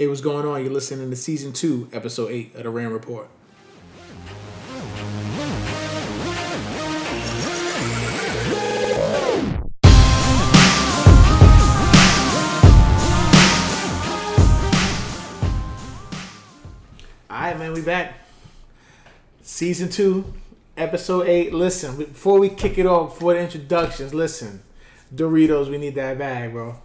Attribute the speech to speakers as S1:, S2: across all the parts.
S1: Hey, what's going on? You're listening to season two, episode eight of the Ram Report. All right, man, we back. Season two, episode eight. Listen, before we kick it off, before the introductions, listen. Doritos, we need that bag, bro.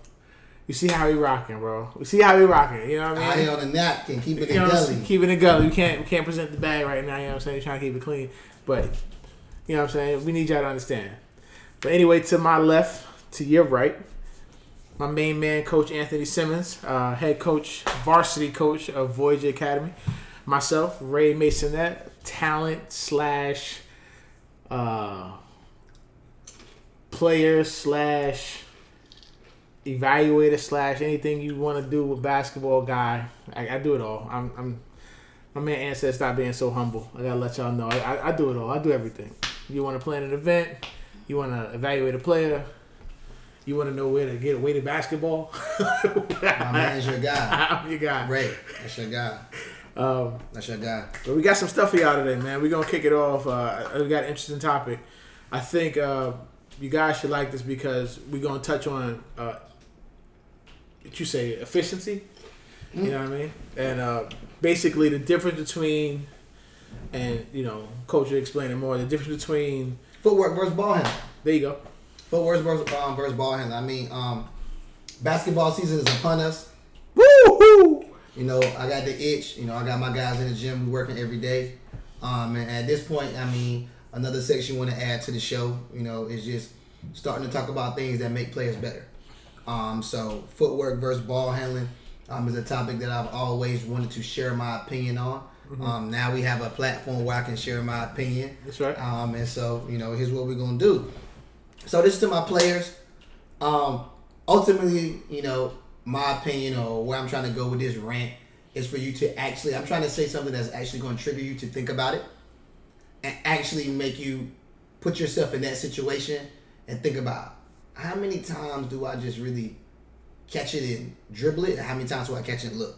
S1: You see how we rocking, bro. We see how we rocking. You know what I mean?
S2: Eye on the napkin, keep it
S1: You
S2: in
S1: know, what I'm
S2: gully.
S1: keep it in gully. We can't we can't present the bag right now. You know what I'm saying? We're trying to keep it clean, but you know what I'm saying. We need y'all to understand. But anyway, to my left, to your right, my main man, Coach Anthony Simmons, uh, head coach, varsity coach of Voyager Academy. Myself, Ray Masonette, talent slash uh, player slash evaluator slash anything you want to do with basketball guy. I, I do it all. I'm, I'm my man said stop being so humble. I gotta let y'all know. I, I, I do it all. I do everything. You want to plan an event? You want to evaluate a player? You want to know where to get a weighted basketball?
S2: My man's your guy.
S1: I'm your guy.
S2: Ray, that's your guy.
S1: Um,
S2: That's your guy.
S1: but we got some stuff for y'all today, man. We're gonna kick it off. Uh, we got an interesting topic. I think uh, you guys should like this because we're gonna touch on uh, what you say efficiency. You know what I mean? And uh, basically the difference between, and you know, coach will explain it more. The difference between
S2: Footwork versus ball handling.
S1: there you go.
S2: Footwork versus, um, versus ball handling. I mean, um, basketball season is upon us.
S1: Woo!
S2: You know, I got the itch. You know, I got my guys in the gym. We working every day. Um, and at this point, I mean, another section you want to add to the show. You know, is just starting to talk about things that make players better. Um, so footwork versus ball handling um, is a topic that I've always wanted to share my opinion on. Um, now we have a platform where I can share my opinion.
S1: That's right.
S2: Um, and so, you know, here's what we're gonna do. So this is to my players. Um, ultimately, you know, my opinion or where I'm trying to go with this rant is for you to actually I'm trying to say something that's actually gonna trigger you to think about it and actually make you put yourself in that situation and think about how many times do I just really catch it and dribble it and how many times do I catch it and look.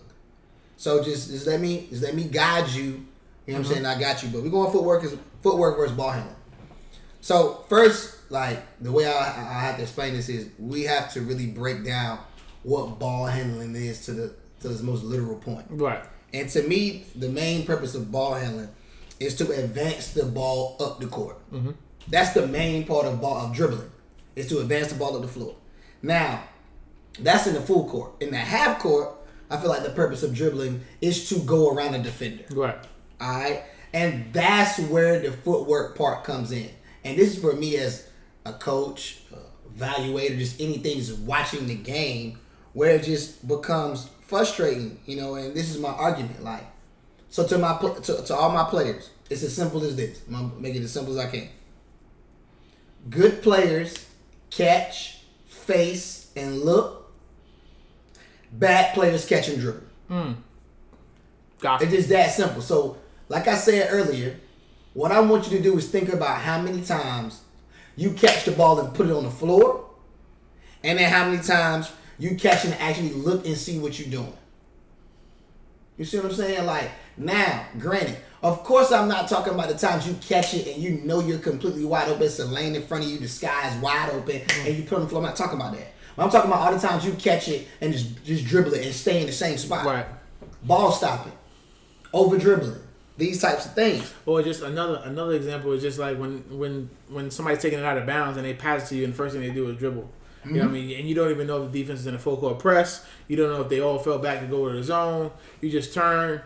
S2: So just just let me just let me guide you. You know what I'm mm-hmm. saying? I got you. But we're going footwork is footwork versus ball handling. So first, like the way I, I have to explain this is we have to really break down what ball handling is to the to its most literal point.
S1: Right.
S2: And to me, the main purpose of ball handling is to advance the ball up the court. Mm-hmm. That's the main part of ball of dribbling, is to advance the ball up the floor. Now, that's in the full court. In the half court, I feel like the purpose of dribbling is to go around a defender.
S1: Right.
S2: All right, and that's where the footwork part comes in. And this is for me as a coach, evaluator, just anything just watching the game, where it just becomes frustrating, you know. And this is my argument, like, so to my to, to all my players, it's as simple as this. I'm gonna make it as simple as I can. Good players catch, face, and look. Bad players catch and dribble.
S1: Gotcha.
S2: It's just that simple. So, like I said earlier, what I want you to do is think about how many times you catch the ball and put it on the floor, and then how many times you catch and actually look and see what you're doing. You see what I'm saying? Like now, granted, of course, I'm not talking about the times you catch it and you know you're completely wide open. It's a lane in front of you, the sky is wide open, mm-hmm. and you put on the floor. I'm not talking about that. But I'm talking about all the times you catch it and just just dribble it and stay in the same spot
S1: Right.
S2: ball stopping, over dribbling, these types of things.
S1: Or just another another example is just like when when when somebody's taking it out of bounds and they pass it to you, and the first thing they do is dribble. You know what I mean? And you don't even know if the defense is in a full court press. You don't know if they all fell back to go to the zone. You just turn,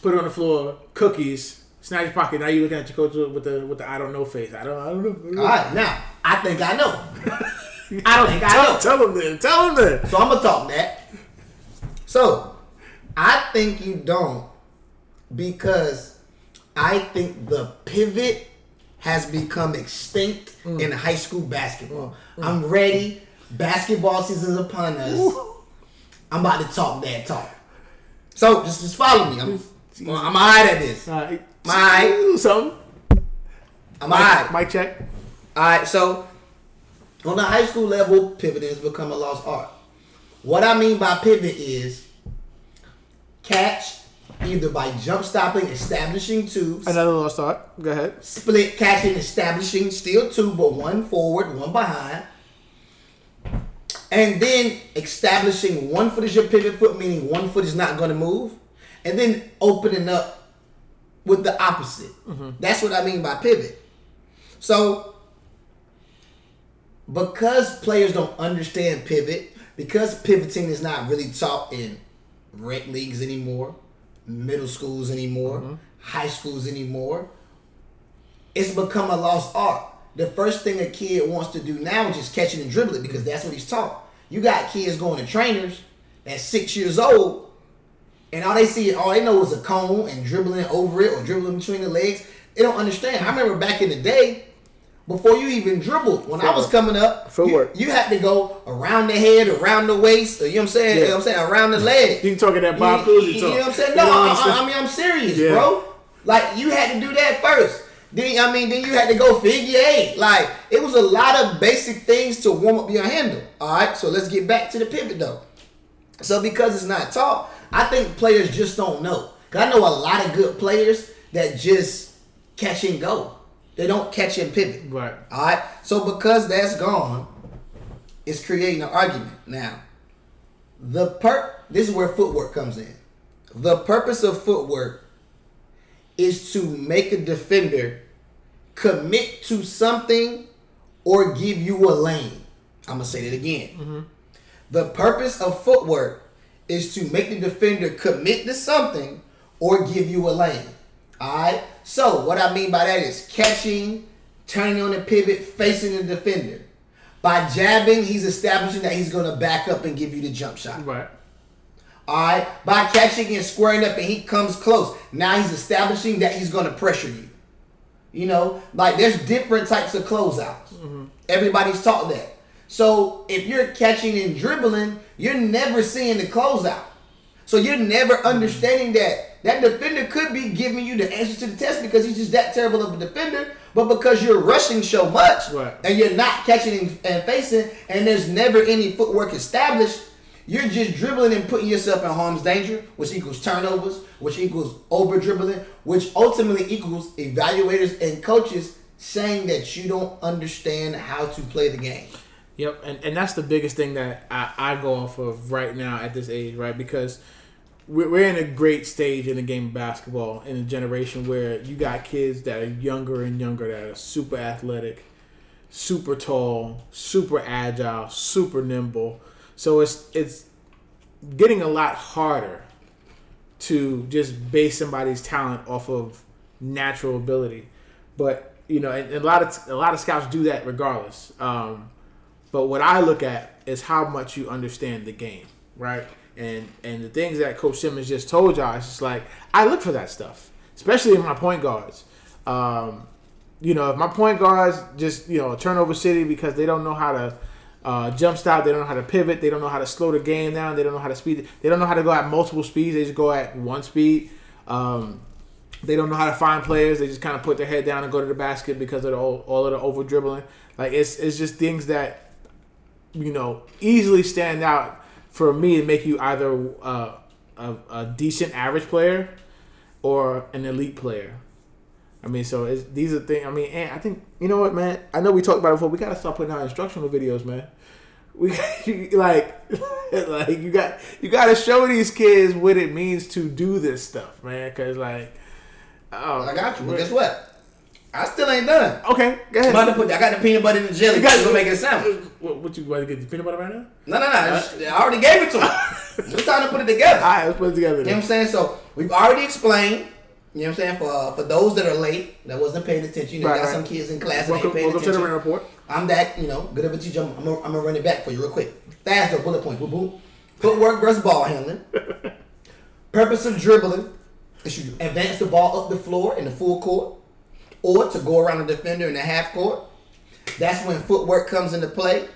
S1: put it on the floor, cookies, snatch your pocket. Now you looking at your coach with the with the I don't know face. I don't I don't know. I don't know.
S2: All right, now I think I know. I don't think I
S1: Tell,
S2: know.
S1: tell them then. Tell them then.
S2: So I'm gonna talk that. So I think you don't because I think the pivot has become extinct in high school basketball. Mm, mm, mm. I'm ready. Basketball season's upon us. I'm about to talk that talk. So just just follow me. I'm I'm alright at this.
S1: All right.
S2: My-
S1: Something.
S2: I'm alright.
S1: Mic check.
S2: All right, so on the high school level, pivoting has become a lost art. What I mean by pivot is catch either by jump stopping, establishing two,
S1: Another little start. Go ahead.
S2: split catching, establishing, still two, but one forward, one behind. And then establishing one foot is your pivot foot, meaning one foot is not going to move. And then opening up with the opposite. Mm-hmm. That's what I mean by pivot. So, because players don't understand pivot, because pivoting is not really taught in rec leagues anymore, middle schools anymore, mm-hmm. high schools anymore, it's become a lost art. The first thing a kid wants to do now is just catch it and dribble it because mm-hmm. that's what he's taught. You got kids going to trainers at six years old, and all they see, all they know is a cone and dribbling over it or dribbling between the legs. They don't understand. I remember back in the day, before you even dribbled, when I was coming up, you,
S1: Footwork.
S2: you had to go around the head, around the waist, or, you know what I'm saying? Yeah. You know what I'm saying? Around the leg.
S1: You talking that Bob
S2: You-
S1: Cousy
S2: you, know what I'm saying? No, I. I, I mean I'm serious,
S1: Yeah.
S2: bro. Like you had to do that first. Then I mean, then you had to go figure eight. Like it was a lot of basic things to warm up your handle. All right, so let's get back to the pivot though. So because it's not taught, I think players just don't know. Cause I know a lot of good players that just catch and go. They don't catch and pivot.
S1: Right.
S2: All right. So because that's gone, it's creating an argument. Now, the per this is where footwork comes in. The purpose of footwork is to make a defender commit to something or give you a lane. I'm gonna say that again. Mm-hmm. The purpose of footwork is to make the defender commit to something or give you a lane. Alright? So, what I mean by that is catching, turning on the pivot, facing the defender. By jabbing, he's establishing that he's going to back up and give you the jump shot.
S1: Right.
S2: Alright? By catching and squaring up and he comes close, now he's establishing that he's going to pressure you. You know, like there's different types of closeouts. Mm-hmm. Everybody's taught that. So if you're catching and dribbling, you're never seeing the closeout. So you're never mm-hmm. understanding that that defender could be giving you the answers to the test because he's just that terrible of a defender. But because you're rushing so much
S1: Right.
S2: and you're not catching and facing, and there's never any footwork established, you're just dribbling and putting yourself in harm's danger, which equals turnovers, which equals over dribbling, which ultimately equals evaluators and coaches saying that you don't understand how to play the game.
S1: Yep, and, and that's the biggest thing that I, I go off of right now at this age, right? Because we're, we're in a great stage in the game of basketball in a generation where you got kids that are younger and younger that are super athletic, super tall, super agile, super nimble. So it's it's getting a lot harder to just base somebody's talent off of natural ability. But you know, and, and a lot of a lot of scouts do that regardless. Um, but what I look at is how much you understand the game, right? And and the things that Coach Simmons just told y'all, it's just like I look for that stuff, especially in my point guards. Um, you know, if my point guards just you know turnover city because they don't know how to uh, jump stop, they don't know how to pivot, they don't know how to slow the game down, they don't know how to speed, they don't know how to go at multiple speeds, they just go at one speed. Um, they don't know how to find players. They just kind of put their head down and go to the basket because of all, all of the over dribbling. Like it's it's just things that you know easily stand out for me to make you either uh, a, a decent average player or an elite player. I mean, so it's, these are things. I mean, and I think you know what, man. I know we talked about it before. We gotta start putting out instructional videos, man. We like, like you got you got to show these kids what it means to do this stuff, man. Because like, oh,
S2: I got you. But guess what? I still ain't done.
S1: Okay, go ahead.
S2: I'm about to put. I got the peanut butter and the jelly.
S1: You got-
S2: gonna make it sound.
S1: Uh, what, what you want to get the peanut butter right now?
S2: No, no, no. I already gave it to him. it's time to put it together.
S1: All right, let's put it together.
S2: You know what I'm saying? So we've already explained. You know what I'm saying? For for those that are late, that wasn't paying attention, you know,
S1: Right,
S2: got
S1: right.
S2: some kids in class that ain't paying
S1: welcome to the rent report.
S2: I'm that, you know, good of a teacher. I'm, I'm, gonna, I'm gonna run it back for you real quick. Fast though, bullet point. Boom, boom. Footwork versus ball handling. Purpose of dribbling is you advance the ball up the floor in the full court, or to go around the defender in the half court. That's when footwork comes into play.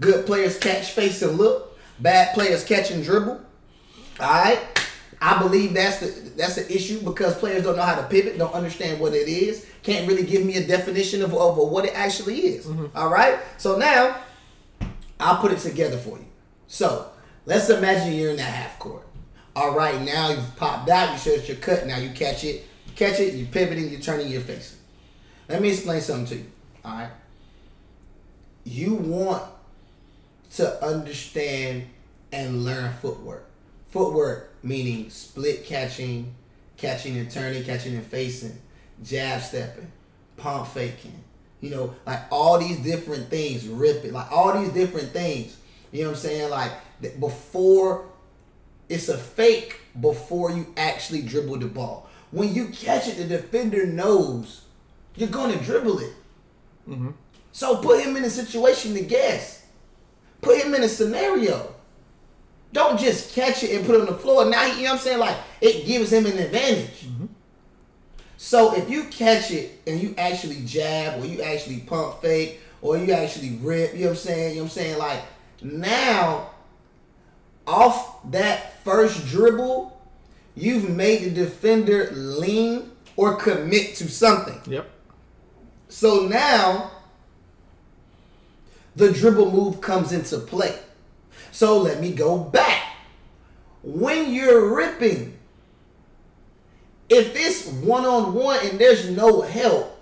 S2: Good players catch, face, and look. Bad players catch and dribble. All right. I believe that's the that's the issue because players don't know how to pivot, don't understand what it is, can't really give me a definition of, of what it actually is. Mm-hmm. All right. So now I'll put it together for you. So let's imagine you're in that half court. All right, now you've popped out. You show that you're cut. Now you catch it. You catch it. you're pivoting. You're turning your face. Let me explain something to you. All right. You want to understand and learn footwork. Footwork meaning split catching, catching and turning, catching and facing, jab stepping, pump faking. You know, like all these different things, ripping, like all these different things. You know what I'm saying? Like before, it's a fake before you actually dribble the ball. When you catch it, the defender knows you're going to dribble it. Mm-hmm. So put him in a situation to guess. Put him in a scenario. Don't just catch it and put it on the floor. Now, you know what I'm saying? Like, it gives him an advantage. Mm-hmm. So if you catch it and you actually jab or you actually pump fake or you actually rip, you know what I'm saying? You know what I'm saying? Like, now, off that first dribble, you've made the defender lean or commit to something.
S1: Yep.
S2: So now the dribble move comes into play. So let me go back. When you're ripping, if it's one on one and there's no help,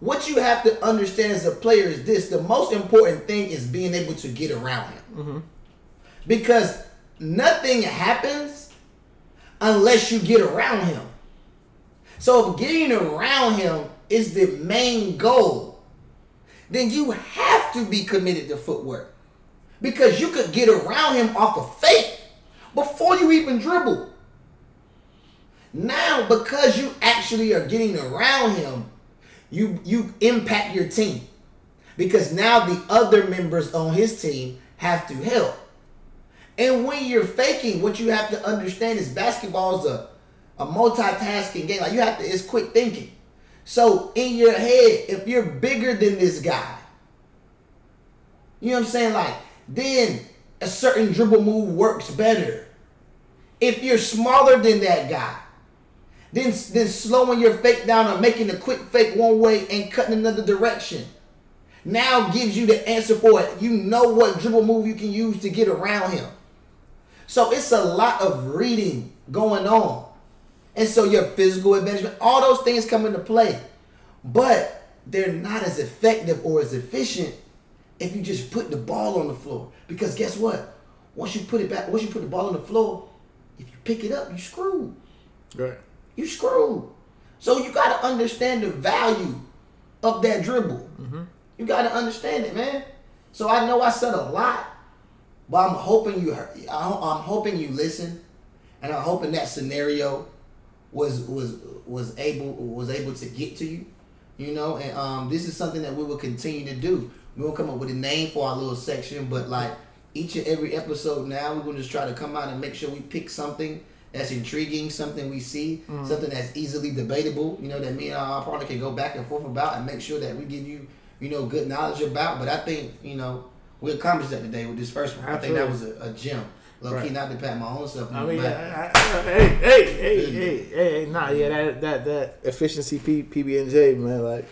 S2: what you have to understand as a player is this the most important thing is being able to get around him. Mm-hmm. Because nothing happens unless you get around him. So if getting around him is the main goal, then you have to be committed to footwork. Because you could get around him off of fake before you even dribble. Now, because you actually are getting around him, you you impact your team. Because now the other members on his team have to help. And when you're faking, what you have to understand is basketball is a, a multitasking game. Like you have to, it's quick thinking. So in your head, if you're bigger than this guy, you know what I'm saying? Like, then a certain dribble move works better. If you're smaller than that guy, then then slowing your fake down or making a quick fake one way and cutting another direction now gives you the answer for it. You know what dribble move you can use to get around him. So it's a lot of reading going on. And so your physical advancement, all those things come into play. But they're not as effective or as efficient if you just put the ball on the floor. Because guess what? Once you put it back, once you put the ball on the floor, if you pick it up, you screwed.
S1: Right.
S2: You screwed. So you gotta understand the value of that dribble. You gotta understand it, man. So I know I said a lot, but I'm hoping you heard. I'm hoping you listen, and I'm hoping that scenario was was was able was able to get to you. You know, and um, this is something that we will continue to do. We will come up with a name for our little section, but like each and every episode now, we're gonna just try to come out and make sure we pick something that's intriguing, something we see, mm-hmm. something that's easily debatable. You know that me and our partner can go back and forth about and make sure that we give you, you know, good knowledge about. But I think you know we accomplished that today with this first one. I think that was a, a gem. Low key,
S1: Right.
S2: not to pat my own self.
S1: I mean. I, I, I, hey, hey, hey, hey, hey, nah, yeah, that that that efficiency P, PB and J, man, like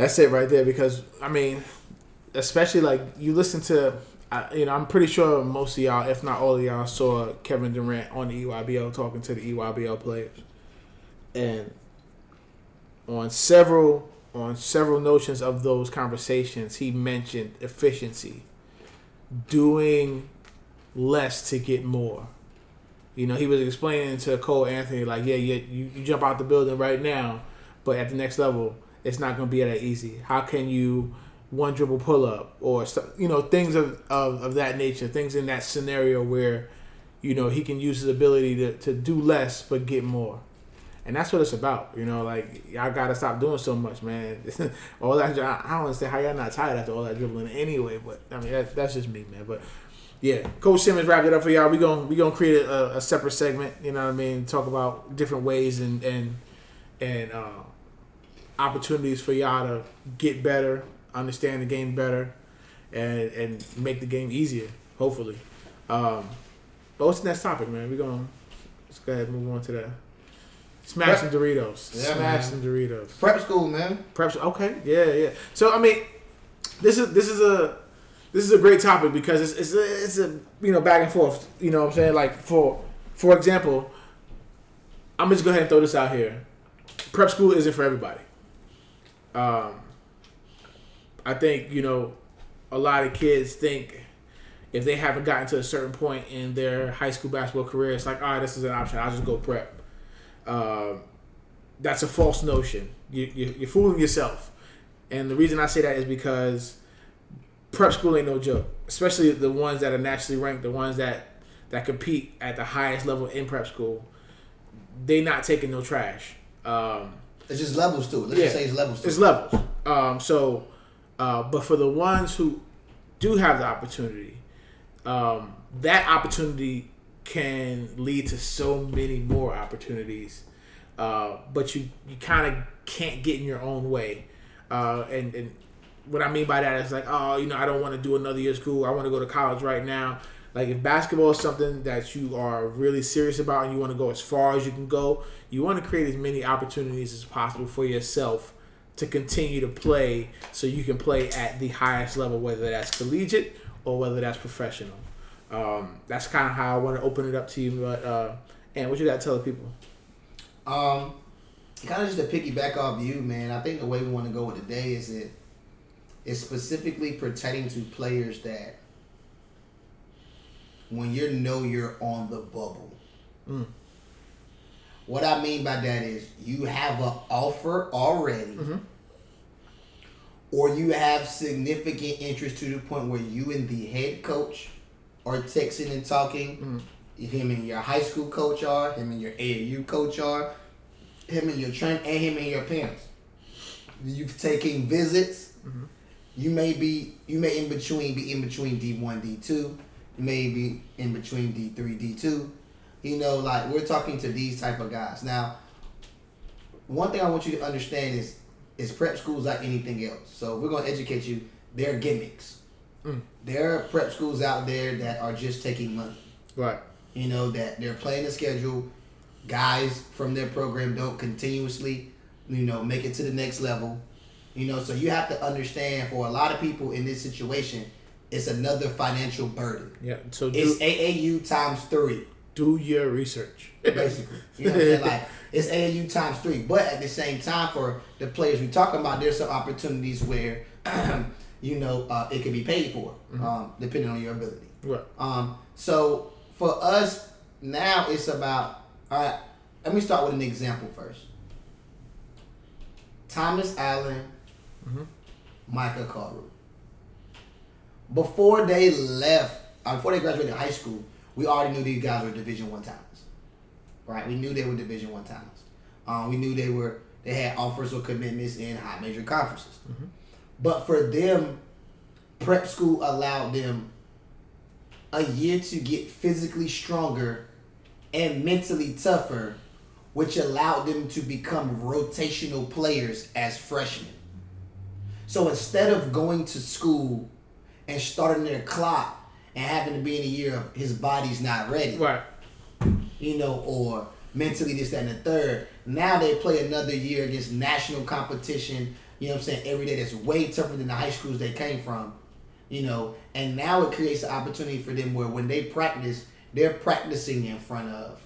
S1: that's it right there. Because I mean, especially like you listen to, you know, I'm pretty sure most of y'all, if not all of y'all, saw Kevin Durant on the EYBL talking to the EYBL players, and on several on several notions of those conversations, he mentioned efficiency, doing less to get more. You know, he was explaining to Cole Anthony, like, yeah, yeah, you, you jump out the building right now, but at the next level, it's not going to be that easy. How can you one dribble pull up or, you know, things of, of, of that nature, things in that scenario where, you know, he can use his ability to, to do less but get more. And that's what it's about, you know. Like y'all gotta stop doing so much, man. all that I don't understand how y'all not tired after all that dribbling anyway. But I mean, that, that's just me, man. But yeah, Coach Simmons wrapped it up for y'all. We gonna we gonna create a, a separate segment. You know what I mean? Talk about different ways and and and uh, opportunities for y'all to get better, understand the game better, and and make the game easier. Hopefully. Um, but what's the next topic, man? We're gonna let's go ahead and move on to that. Smash some Doritos.
S2: Yeah,
S1: Smash some Doritos.
S2: Prep school, man.
S1: Prep school. okay, yeah, yeah. So I mean, this is this is a this is a great topic because it's it's a, it's a you know back and forth. You know what I'm saying? Like for for example, I'm just going to go ahead and throw this out here. Prep school isn't for everybody. Um, I think you know a lot of kids think if they haven't gotten to a certain point in their high school basketball career, it's like, all right, this is an option. I'll just go prep. Um, that's a false notion. You, you, you're fooling yourself. And the reason I say that is because prep school ain't no joke, especially the ones that are nationally ranked, the ones that that compete at the highest level in prep school. They not taking no trash. Um,
S2: It's just levels to it. Let's just say it's levels to
S1: it's
S2: it.
S1: levels. Um, so, uh, but for the ones who do have the opportunity, um, that opportunity can lead to so many more opportunities. Uh, but you you kind of can't get in your own way. Uh, and and what I mean by that is like, oh, you know, I don't want to do another year of school. I want to go to college right now. Like if basketball is something that you are really serious about and you want to go as far as you can go, you want to create as many opportunities as possible for yourself to continue to play so you can play at the highest level, whether that's collegiate or whether that's professional. Um, that's kind of how I want to open it up to you. But uh, and what you got to tell the people?
S2: Um, kind of just to piggyback off you, man. I think the way we want to go with today is that it's specifically pertaining to players that when you know you're on the bubble.
S1: Mm.
S2: What I mean by that is you have an offer already,
S1: Mhm.
S2: or you have significant interest to the point where you and the head coach are texting and talking. Him and your high school coach are, him and your AAU coach are, him and your train, and him and your parents. You've taken visits. You may be, you may in between be in between D one, D two. You may be in between D three, D two. You know, like we're talking to these type of guys now. One thing I want you to understand is, is prep schools like anything else. So if we're gonna educate you. They're gimmicks.
S1: Mm.
S2: There are prep schools out there that are just taking money.
S1: Right.
S2: You know that they're playing the schedule. Guys from their program don't continuously, you know, make it to the next level. You know, so you have to understand for a lot of people in this situation, it's another financial burden.
S1: Yeah. So
S2: It's AAU times three,
S1: do your research.
S2: basically. You know what I'm saying? Like it's AAU times three. But at the same time, for the players we're talking about, there's some opportunities where, you know, uh, it can be paid for, um, depending on your ability.
S1: right.
S2: Um, so for us now, it's about. All right, let me start with an example first. Thomas Allen, Micah Carter. Before they left, uh, before they graduated high school, we already knew these guys were Division One talents. Right, we knew they were Division One talents. Um, we knew they were they had offers or commitments in high major conferences. But for them, prep school allowed them a year to get physically stronger and mentally tougher, which allowed them to become rotational players as freshmen. So instead of going to school and starting their clock and having to be in a year of his body's not ready,
S1: Right.
S2: you know, or mentally this, that, and the third. Now they play another year against national competition, you know what I'm saying, every day that's way tougher than the high schools they came from, you know, and now it creates an opportunity for them where when they practice, they're practicing in front of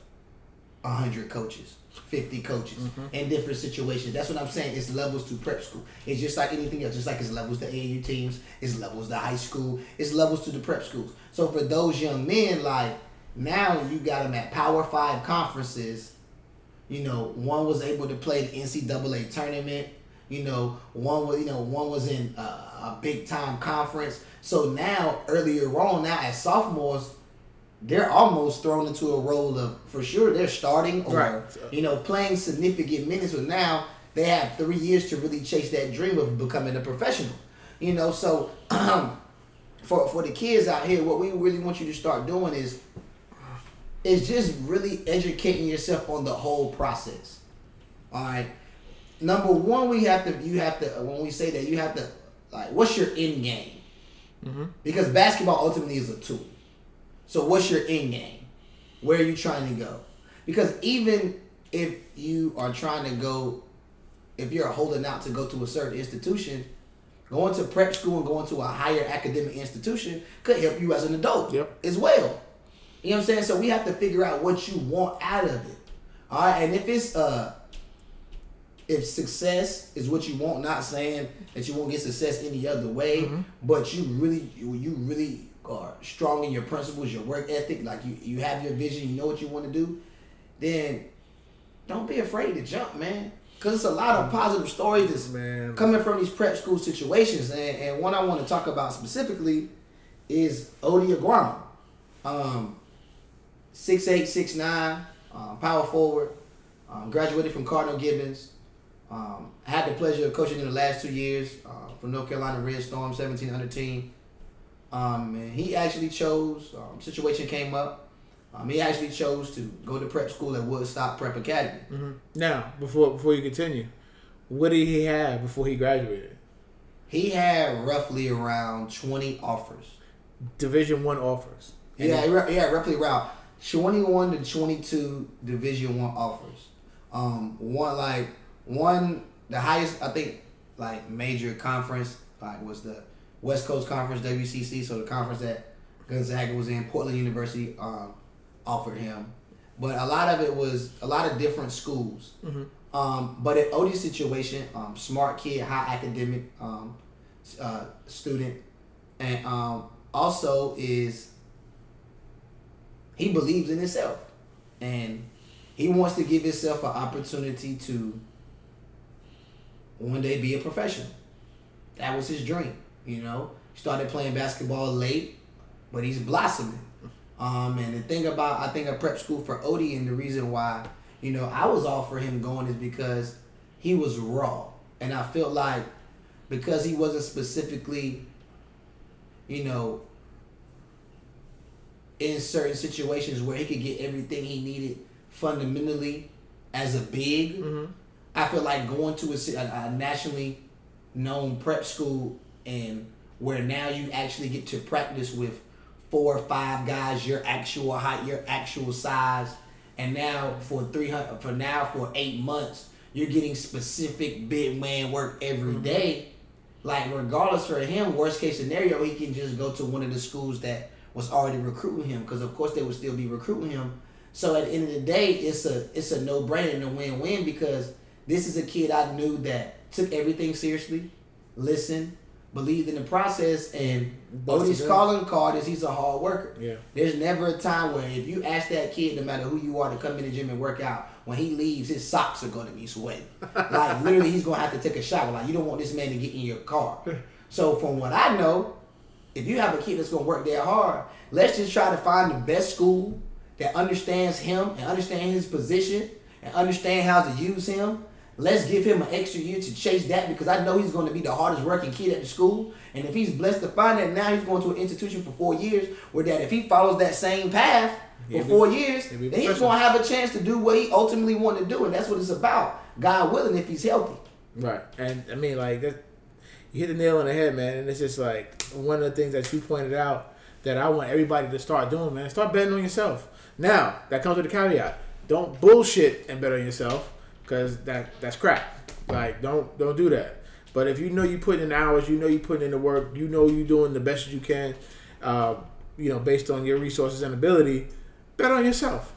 S2: 100 coaches. 50 coaches in different situations. That's what I'm saying. It's levels to prep school. It's just like anything else. Just like it's levels to AAU teams. It's levels to high school. It's levels to the prep schools. So for those young men, like now you got them at Power Five conferences. You know, one was able to play the NCAA tournament. You know, one was you know one was in uh, a big time conference. So now earlier on, now as sophomores, they're almost thrown into a role of for sure they're starting or
S1: Right.
S2: you know playing significant minutes. But now they have three years to really chase that dream of becoming a professional. You know, so for for the kids out here, what we really want you to start doing is is just really educating yourself on the whole process. All right. Number one, we have to you have to when we say that you have to like what's your end game? Mm-hmm. Because basketball ultimately is a tool. So what's your end game? Where are you trying to go? Because even if you are trying to go, if you're holding out to go to a certain institution, Going to prep school and going to a higher academic institution could help you as an adult
S1: Yep.
S2: as well. You know what I'm saying? So we have to figure out what you want out of it. All right, and if it's uh if success is what you want, not saying that you won't get success any other way, but you really you, you really are strong in your principles, your work ethic, like you you have your vision, you know what you want to do, then don't be afraid to jump, man. Cause it's a lot of positive stories that's
S1: Man.
S2: coming from these prep school situations, and, and one I want to talk about specifically is Ody Oguama. Um, six eight, six nine, um, power forward. Um, graduated from Cardinal Gibbons. Um, had the pleasure of coaching in the last two years uh, for North Carolina Red Storm, seventeen under team. Um, and he actually chose. Um, situation came up. Um, he actually chose to go to prep school at Woodstock Prep Academy.
S1: hmm Now, before before you continue, what did he have before he graduated?
S2: He had roughly around twenty offers.
S1: Division one offers. And
S2: Yeah, yeah, yeah, roughly around twenty-one to twenty-two Division One offers. Um, one like one the highest I think like major conference like was the West Coast Conference WCC, so the conference that Gonzaga was in. Portland University um, offered him, but a lot of it was a lot of different schools.
S1: Mhm.
S2: Um, but in Ody's situation, um, smart kid, high academic um, uh, student, and um, also is he believes in himself and he wants to give himself an opportunity to one day be a professional that was his dream you know started playing basketball late but he's blossoming um, and the thing about i think a prep school for Ody and the reason why you know i was all for him going is because he was raw and i felt like because he wasn't specifically you know in certain situations where he could get everything he needed fundamentally as a big.
S1: Mhm.
S2: I feel like going to a, a nationally known prep school and where now you actually get to practice with four or five guys your actual height, your actual size, and now for three hundred for now for eight months you're getting specific big man work every mm-hmm. day. Like regardless for him, worst case scenario, he can just go to one of the schools that was already recruiting him because of course they would still be recruiting him. So at the end of the day, it's a it's a no brainer and a win win because this is a kid I knew that took everything seriously, listened, believed in the process, and
S1: in.
S2: calling card is he's a hard worker.
S1: Yeah.
S2: There's never a time where if you ask that kid, no matter who you are, to come in the gym and work out, when he leaves, his socks are going to be sweating. like literally, he's going to have to take a shower. Like you don't want this man to get in your car. So from what I know, if you have a kid that's going to work that hard, let's just try to find the best school that understands him and understand his position and understand how to use him. Let's give him an extra year to chase that because I know he's going to be the hardest working kid at the school. And if he's blessed to find that now, he's going to an institution for four years where that if he follows that same path for
S1: be-
S2: four years, then he's going to have a chance to do what he ultimately wanted to do. And that's what it's about. God willing, if he's healthy.
S1: Right. And I mean, like, that, you hit the nail on the head, man. And it's just like one of the things that you pointed out that I want everybody to start doing, man. Start betting on yourself. Now, that comes with a caveat. Don't bullshit and bet on yourself because that that's crap. Like, don't don't do that. But if you know you put in hours, you know you put in the work, you know you're doing the best you can, uh, you know, based on your resources and ability, bet on yourself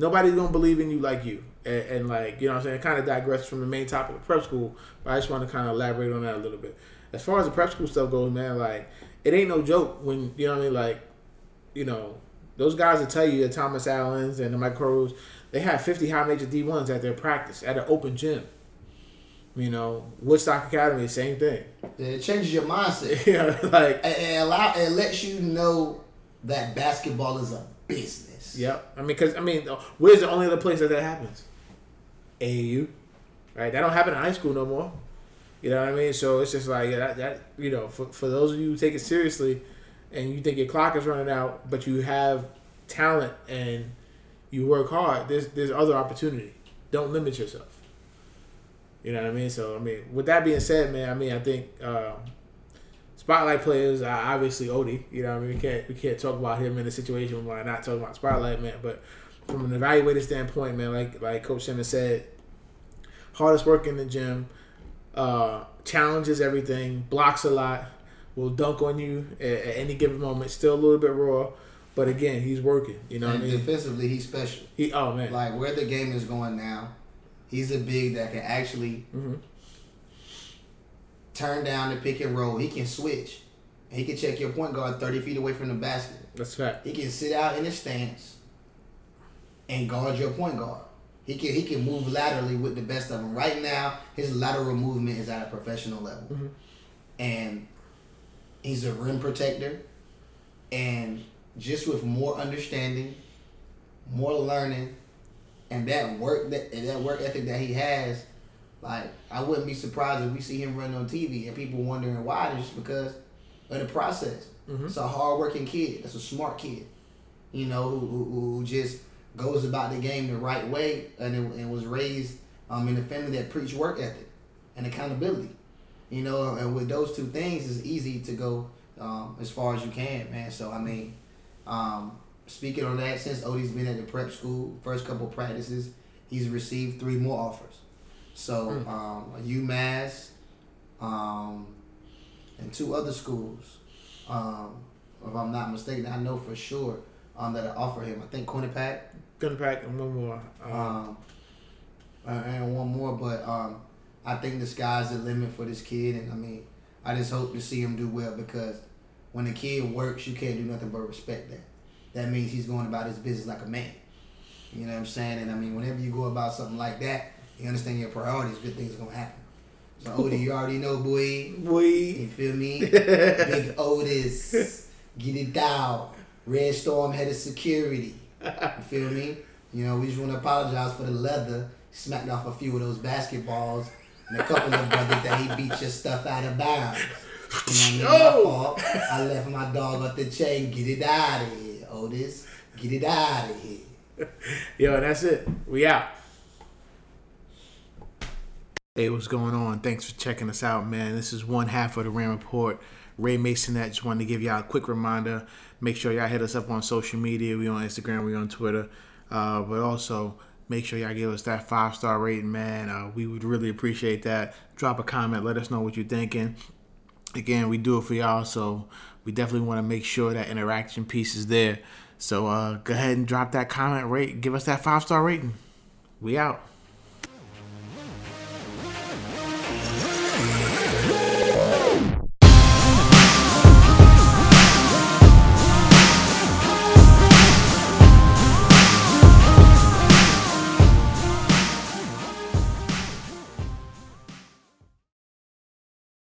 S1: nobody's gonna believe in you like you. And, and like, you know what I'm saying? It kind of digress from the main topic of prep school, but I just want to kind of elaborate on that a little bit. As far as the prep school stuff goes, man, like, it ain't no joke when, you know what I mean? Like, you know, those guys that tell you the Thomas Allens and the Mike Crows, they have 50 high major D1s at their practice at an open gym. You know, Woodstock Academy, same thing.
S2: It changes your mindset.
S1: know, like,
S2: and, and allow it lets you know that basketball is a business.
S1: Yep. I mean, because I mean, where's the only other place that that happens? AAU, right? That don't happen in high school no more. You know what I mean? So it's just like yeah, that, that you know, for, for those of you who take it seriously, and you think your clock is running out, but you have talent and you work hard, there's there's other opportunity. Don't limit yourself. You know what I mean? So I mean, with that being said, man, I mean, I think um, spotlight players are obviously Ody. You know, what I mean, we can't we can't talk about him in a situation where not talking about spotlight, man. But from an evaluated standpoint, man, like like Coach Simmons said, hardest work in the gym, Uh, challenges everything, blocks a lot, will dunk on you at, at any given moment. Still a little bit raw, but again, he's working. You know
S2: and
S1: what I mean?
S2: defensively, he's special.
S1: He, oh man,
S2: Like where the game is going now, he's a big that can actually
S1: Mhm.
S2: turn down the pick and roll. He can switch. He can check your point guard thirty feet away from the basket.
S1: that's fact.
S2: He can sit out in the stance and guard your point guard. He can he can move laterally with the best of them. Right now, his lateral movement is at a professional level,
S1: Mhm.
S2: and he's a rim protector. And just with more understanding, more learning, and that work that and that work ethic that he has, like I wouldn't be surprised if we see him running on TV and people wondering why. Just because of the process.
S1: Mhm.
S2: It's a hardworking kid. That's a smart kid. You know, who, who, who just goes about the game the right way and, it, and was raised um, in a family that preached work ethic and accountability. You know, and with those two things, it's easy to go um, as far as you can, man. So I mean, um, speaking on that, since Ody's been at the prep school, first couple practices, he's received three more offers. So
S1: Mm.
S2: um, UMass, um, and two other schools. Um, if I'm not mistaken, I know for sure um, that I offer him. I think Quinnipiac,
S1: Gonna and one more. Um,
S2: um, and one more. But um, I think the sky's the limit for this kid, and I mean, I just hope to see him do well because when a kid works, you can't do nothing but respect that. That means he's going about his business like a man. You know what I'm saying? And I mean, whenever you go about something like that, you understand your priorities. Good things are gonna happen. So Ody, you already know, boy.
S1: we
S2: You feel me? Big Otis, get it down. Red Storm head of security. You feel me? You know, we just want to apologize for the leather. Smacked off a few of those basketballs and a couple of brothers that he beat your stuff out of bounds. I
S1: Oh.
S2: fault. I left my dog off the chain. Get it out of here, Otis. Get it out of here.
S1: Yo, that's it. We out. Hey, what's going on? Thanks for checking us out, man. This is one half of the Ram Report. Ray Mason that just wanted to give y'all a quick reminder. Make sure y'all hit us up on social media. We on Instagram, we on Twitter. Uh, but also make sure y'all give us that five star rating, man. Uh, we would really appreciate that. Drop a comment, let us know what you're thinking. Again, we do it for y'all, so we definitely want to make sure that interaction piece is there. So uh, go ahead and drop that comment rate. Give us that five star rating. We out.